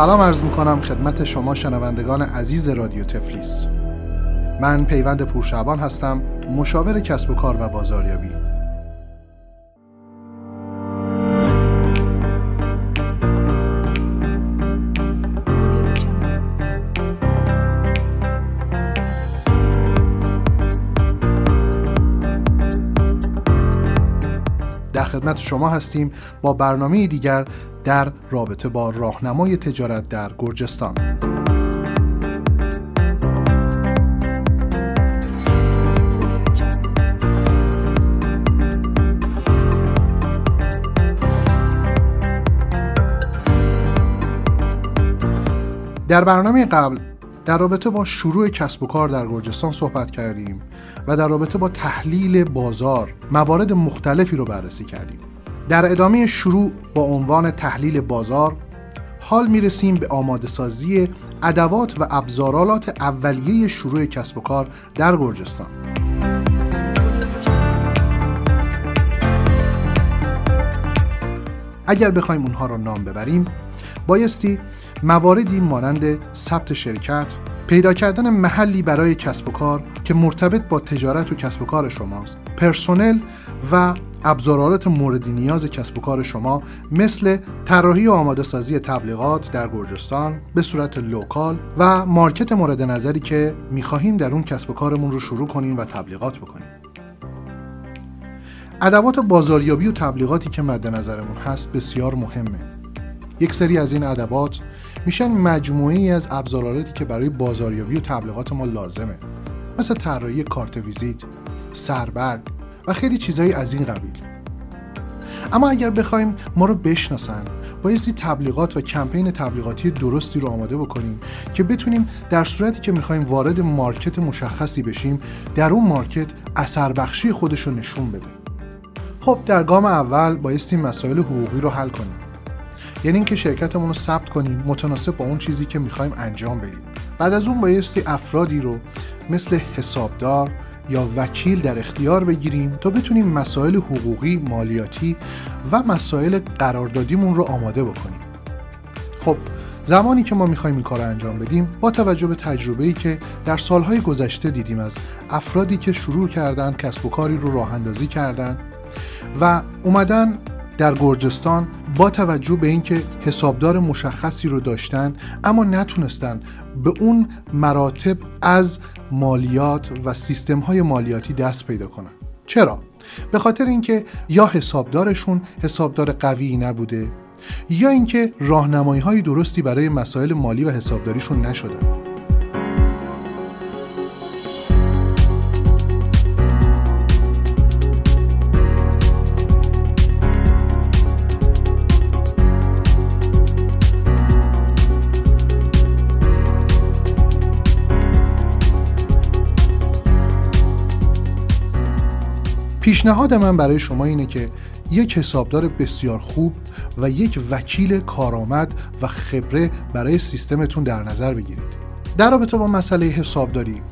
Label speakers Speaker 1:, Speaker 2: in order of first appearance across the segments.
Speaker 1: سلام عرض می‌کنم خدمت شما شنوندگان عزیز رادیو تفلیس. من پیوند پورشعبان هستم مشاور کسب و کار و بازاریابی. در خدمت شما هستیم با برنامه دیگر در رابطه با راهنمای تجارت در گرجستان. در برنامه قبل در رابطه با شروع کسب و کار در گرجستان صحبت کردیم و در رابطه با تحلیل بازار موارد مختلفی رو بررسی کردیم. در ادامه شروع با عنوان تحلیل بازار حال می‌رسیم به آماده سازی ادوات و ابزارالات اولیه شروع کسب و کار در گرجستان. اگر بخوایم اونها رو نام ببریم بایستی مواردی مانند ثبت شرکت پیدا کردن محلی برای کسب و کار که مرتبط با تجارت و کسب و کار شماست پرسنل و ابزارالات مورد نیاز کسب و کار شما مثل طراحی و آماده سازی تبلیغات در گرجستان به صورت local و market مورد نظری که می‌خواهیم در اون کسب و کارمون رو شروع کنیم و تبلیغات بکنیم. ادوات بازاریابی و تبلیغاتی که مد نظرمون هست بسیار مهمه. یک سری از این ادوات میشن مجموعه از ابزارالاتی که برای بازاریابی و تبلیغات ما لازمه. مثل طراحی کارت ویزیت، سربرگ خیلی چیزایی از این قبیل. اما اگر بخوایم ما رو بشناسن بایستی تبلیغات و کمپین تبلیغاتی درستی رو آماده بکنیم که بتونیم در صورتی که می‌خوایم وارد مارکت مشخصی بشیم در اون مارکت اثر بخشی خودش رو نشون بده. خب در گام اول بایستی مسائل حقوقی رو حل کنیم. یعنی اینکه شرکتمون رو ثبت کنیم متناسب با اون چیزی که می‌خوایم انجام بدیم. بعد از اون بایستی افرادی رو مثل حسابدار یا وکیل در اختیار بگیریم تا بتونیم مسائل حقوقی، مالیاتی و مسائل قراردادیمون رو آماده بکنیم. خب زمانی که ما می‌خوایم این کار انجام بدیم با توجه به تجربه‌ای که در سالهای گذشته دیدیم از افرادی که شروع کردن کسب و کاری رو راه اندازی کردن و اومدن در گرجستان با توجه به اینکه حسابدار مشخصی رو داشتن اما نتونستن به اون مراتب از مالیات و سیستم های مالیاتی دست پیدا کنن. چرا؟ به خاطر اینکه یا حسابدارشون حسابدار قوی نبوده یا اینکه راهنمایی های درستی برای مسائل مالی و حسابداریشون نشدن. پیشنهاد من برای شما اینه که یک حسابدار بسیار خوب و یک وکیل کارآمد و خبره برای سیستمتون در نظر بگیرید. در رابطه با مسئله حسابداری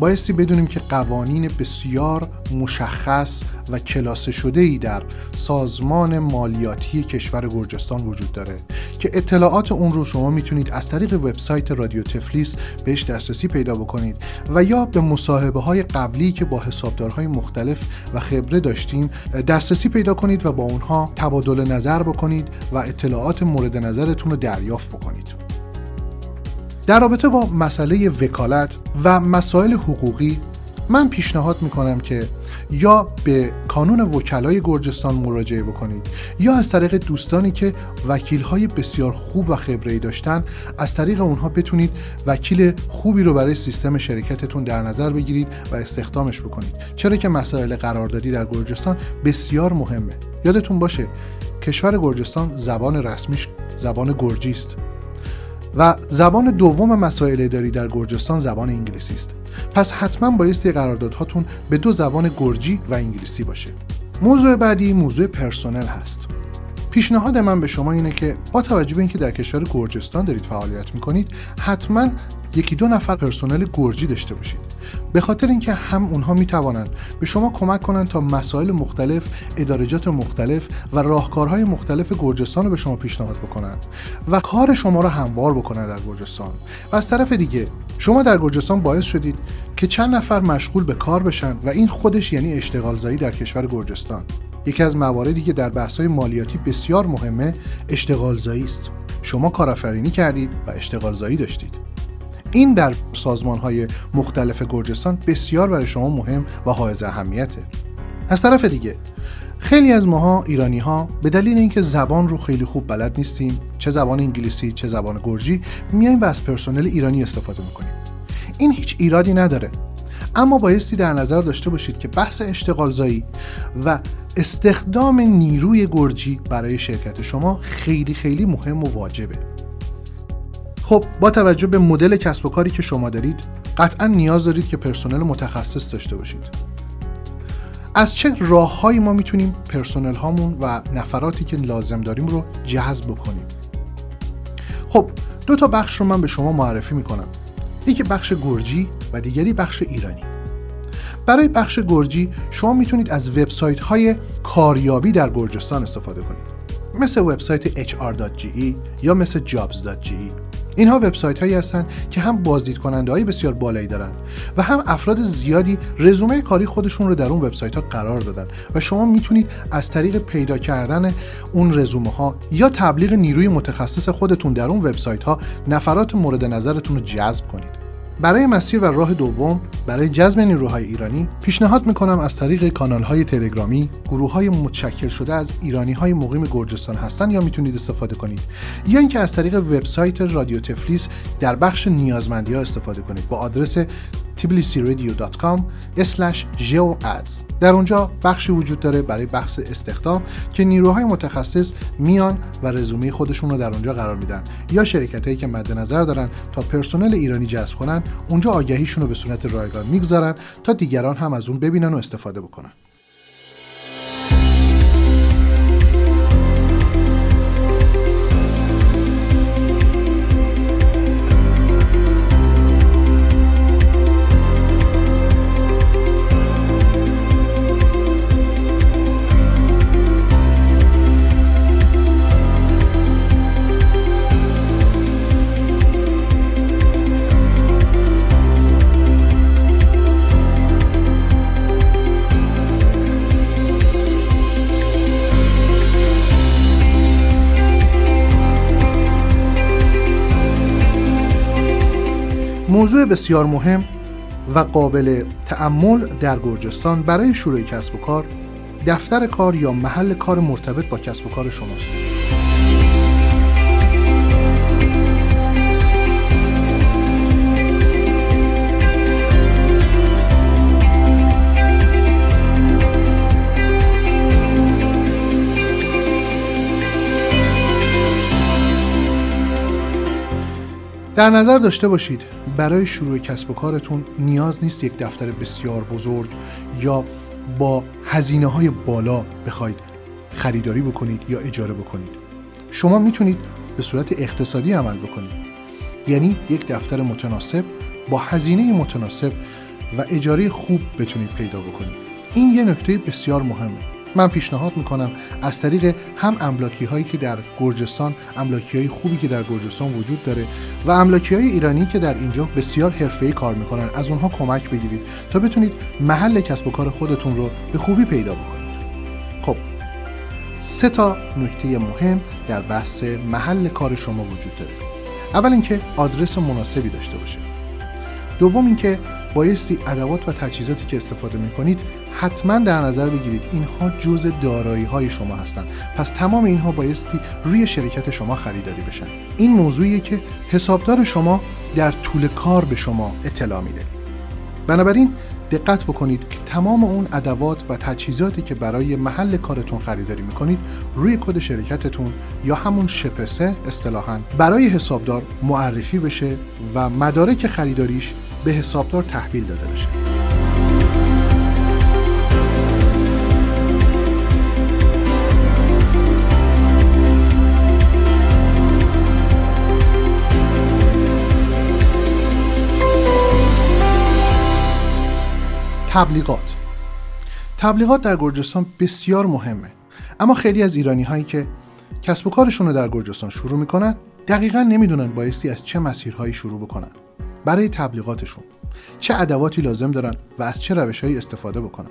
Speaker 1: بایستی بدونیم که قوانین بسیار مشخص و کلاسه شده ای در سازمان مالیاتی کشور گرجستان وجود داره که اطلاعات اون رو شما می‌تونید از طریق وبسایت رادیو تفلیس بهش دسترسی پیدا بکنید و یا به مصاحبه های قبلی که با حسابدارهای مختلف و خبره داشتیم دسترسی پیدا کنید و با اونها تبادل نظر بکنید و اطلاعات مورد نظرتون رو دریافت بکنید. در رابطه با مسئله وکالت و مسائل حقوقی من پیشنهاد می‌کنم که یا به کانون وکلای گرجستان مراجعه بکنید یا از طریق دوستانی که وکیل های بسیار خوب و خبره داشتن از طریق اونها بتونید وکیل خوبی رو برای سیستم شرکتتون در نظر بگیرید و استخدامش بکنید. چرا که مسائل قراردادی در گرجستان بسیار مهمه. یادتون باشه کشور گرجستان زبان رسمیش زبان گرجی است. و زبان دوم مسائل اداری در گرجستان زبان انگلیسی است. پس حتما بایستی قراردادهاتون به دو زبان گرجی و انگلیسی باشه. موضوع بعدی موضوع پرسنل هست. پیشنهاد من به شما اینه که با توجه به اینکه در کشور گرجستان دارید فعالیت می‌کنید حتما یکی دو نفر پرسنل گرجی داشته باشید. به خاطر اینکه هم اونها می‌توانند به شما کمک کنند تا مسائل مختلف، ادارجات مختلف و راهکارهای مختلف گرجستان رو به شما پیشنهاد بکنند و کار شما رو هموار بکنند در گرجستان. و از طرف دیگه شما در گرجستان باعث شدید که چند نفر مشغول به کار بشن و این خودش یعنی اشتغال زایی در کشور گرجستان. یکی از مواردی که در بحث‌های مالیاتی بسیار مهمه اشتغال زایی است. شما کارآفرینی کردید و اشتغال زایی داشتید. این در سازمان های مختلف گرجستان بسیار برای شما مهم و حائز اهمیته. از طرف دیگه خیلی از ماها ایرانی ها به دلیل اینکه زبان رو خیلی خوب بلد نیستیم چه زبان انگلیسی چه زبان گرجی میایم و از پرسنل ایرانی استفاده می‌کنیم. این هیچ ایرادی نداره. اما بایستی در نظر داشته باشید که بحث اشتغال زایی و استخدام نیروی گرجی برای شرکت شما خیلی خیلی مهم و واجبه. خب با توجه به مدل کسب و کاری که شما دارید قطعا نیاز دارید که پرسنل متخصص داشته باشید. از چه راههایی ما می‌تونیم پرسنل هامون و نفراتی که لازم داریم رو جذب بکنیم؟ خب دو تا بخش رو من به شما معرفی می‌کنم. یکی بخش گرجی و دیگری بخش ایرانی. برای بخش گرجی شما می‌تونید از وبسایت های کاریابی در گرجستان استفاده کنید. مثل وبسایت hr.ge یا مثل jobs.ge اینها وبسایت هایی هستند که هم بازدید کننده های بسیار بالایی دارند و هم افراد زیادی رزومه کاری خودشون رو در اون وبسایت ها قرار دادن و شما می‌تونید از طریق پیدا کردن اون رزومه ها یا تبلیغ نیروی متخصص خودتون در اون وبسایت ها نفرات مورد نظرتون رو جذب کنید. برای مسیر و راه دوم برای جذب نیروهای ایرانی پیشنهاد می‌کنم از طریق کانال های تلگرامی گروه های متشکل شده از ایرانی های مقیم گرجستان هستند یا می‌تونید استفاده کنید. یا اینکه از طریق وبسایت رادیو تفلیس در بخش نیازمندی ها استفاده کنید. با آدرس tbilisiradio.com geoads. در اونجا بخشی وجود داره برای بحث استخدام که نیروهای متخصص میان و رزومه خودشون رو در اونجا قرار میدن. یا شرکت هایی که مد نظر دارن تا پرسنل ایرانی جذب کنن اونجا آگهیشون رو به صورت رایگان می‌گذارن تا دیگران هم از اون ببینن و استفاده بکنن. موضوع بسیار مهم و قابل تعمل در گرجستان برای شروع کسب و کار دفتر کار یا محل کار مرتبط با کسب و کار شماست. در نظر داشته باشید برای شروع کسب و کارتون نیاز نیست یک دفتر بسیار بزرگ یا با هزینه های بالا بخواید خریداری بکنید یا اجاره بکنید. شما می‌تونید به صورت اقتصادی عمل بکنید. یعنی یک دفتر متناسب با هزینه متناسب و اجاره خوب بتونید پیدا بکنید. این یه نکته بسیار مهمه. من پیشنهاد می‌کنم از طریق هم املاکی هایی که در گرجستان املاکی های خوبی که در گرجستان وجود داره و املاکی های ایرانی که در اینجا بسیار حرفه‌ای کار می‌کنن از اونها کمک بگیرید تا بتونید محل کسب و کار خودتون رو به خوبی پیدا بکنید. خب سه تا نکته مهم در بحث محل کار شما وجود داره. اول اینکه آدرس مناسبی داشته باشه دوم اینکه بایستی ادوات و تجهیزاتی که استفاده می‌کنید حتما در نظر بگیرید اینها جزء دارایی های شما هستند. پس تمام اینها بایستی روی شرکت شما خریداری بشن. این موضوعیه که حسابدار شما در طول کار به شما اطلاع میده. بنابراین دقت بکنید که تمام اون ادوات و تجهیزاتی که برای محل کارتون خریداری می‌کنید روی کد شرکتتون یا همون شپسه اصطلاحا برای حسابدار معرفی بشه و مدارک خریداریش به حسابدار تحویل داده بشه. تبلیغات. تبلیغات در گرجستان بسیار مهمه. اما خیلی از ایرانی هایی که کسب و کارشون رو در گرجستان شروع می‌کنن دقیقا نمی‌دونن بایستی از چه مسیرهایی شروع بکنن. برای تبلیغاتشون چه ادواتی لازم دارن و از چه روشهایی استفاده بکنن.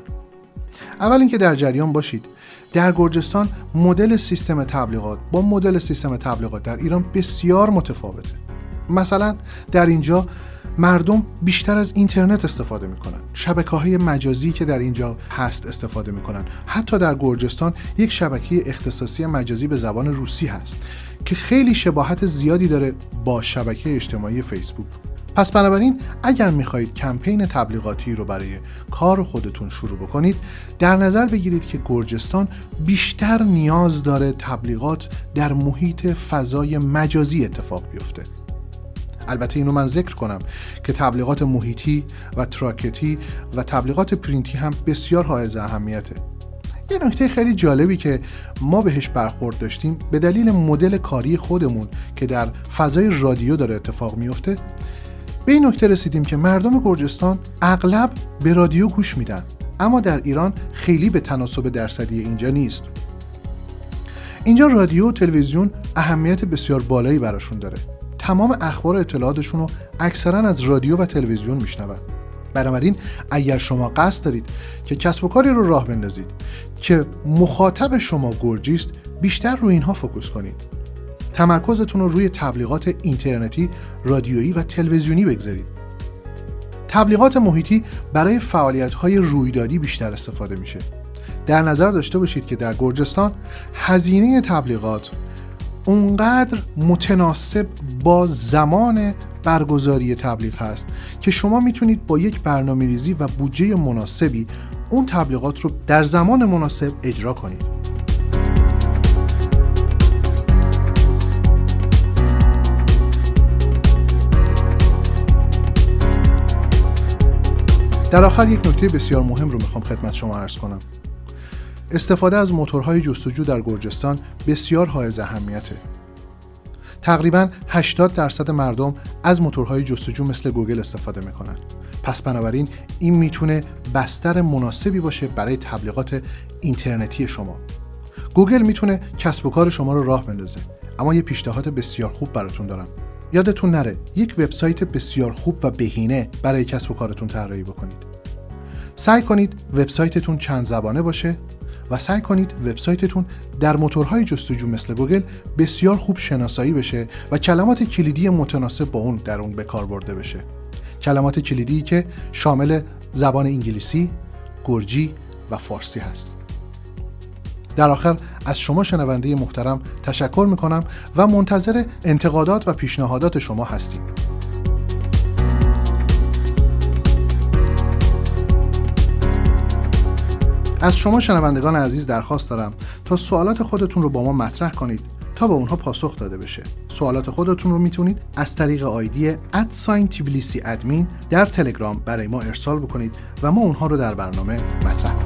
Speaker 1: اول اینکه در جریان باشید. در گرجستان مدل سیستم تبلیغات با مدل سیستم تبلیغات در ایران بسیار متفاوته. مثلا در اینجا مردم بیشتر از اینترنت استفاده می‌کنن. شبکه های مجازی که در اینجا هست استفاده می‌کنن. حتی در گرجستان یک شبکه اختصاصی مجازی به زبان روسی هست که خیلی شباهت زیادی داره با شبکه اجتماعی فیسبوک. پس بنابراین اگر می‌خواهید کمپین تبلیغاتی رو برای کار خودتون شروع بکنید در نظر بگیرید که گرجستان بیشتر نیاز داره تبلیغات در محیط فضای مجازی اتفاق بیفته. البته اینو من ذکر کنم که تبلیغات محیطی و تراکتی و تبلیغات پرینتی هم بسیار حائز اهمیته. یه نکته خیلی جالبی که ما بهش برخورد داشتیم به دلیل مدل کاری خودمون که در فضای رادیو داره اتفاق میفته به این نکته رسیدیم که مردم گرجستان اغلب به رادیو گوش میدن اما در ایران خیلی به تناسب درصدی اینجا نیست. اینجا رادیو و تلویزیون اهمیت بسیار بالایی براشون داره. تمام اخبار و اطلاعاتشون رو اکثرا از رادیو و تلویزیون میشنون بنابراین اگر شما قصد دارید که کسب و کاری رو راه بندازید که مخاطب شما گرجی است بیشتر روی اینها فوکوس کنید تمرکزتون رو روی تبلیغات اینترنتی، رادیویی و تلویزیونی بگذارید. تبلیغات محیطی برای فعالیت‌های رویدادی بیشتر استفاده میشه. در نظر داشته باشید که در گرجستان هزینه تبلیغات اونقدر متناسب با زمان برگزاری تبلیغ هست که شما می‌تونید با یک برنامه ریزی و بودجه مناسبی اون تبلیغات رو در زمان مناسب اجرا کنید. در آخر یک نکته بسیار مهم رو می‌خوام خدمت شما عرض کنم استفاده از موتورهای جستجو در گرجستان بسیار حائز اهمیته. تقریبا 80 درصد مردم از موتورهای جستجو مثل گوگل استفاده می‌کنن. پس بنابراین این می‌تونه بستر مناسبی باشه برای تبلیغات اینترنتی شما. گوگل می‌تونه کسب و کار شما رو راه بندازه اما یه پیشنهاد بسیار خوب براتون دارم. یادتون نره یک وبسایت بسیار خوب و بهینه برای کسب و کارتون طراحی بکنید. سعی کنید وبسایتتون چند زبانه باشه و سعی کنید وبسایتتون در موتورهای جستجو مثل گوگل بسیار خوب شناسایی بشه و کلمات کلیدی متناسب با اون در اون به کار برده بشه. کلمات کلیدی که شامل زبان انگلیسی، گرجی و فارسی هست. در آخر از شما شنونده محترم تشکر می‌کنم و منتظر انتقادات و پیشنهادات شما هستیم. از شما شنوندگان عزیز درخواست دارم تا سوالات خودتون رو با ما مطرح کنید تا به اونها پاسخ داده بشه. سوالات خودتون رو می‌تونید از طریق آیدی ادساین تیبلیسی ادمین در تلگرام برای ما ارسال بکنید و ما اونها رو در برنامه مطرح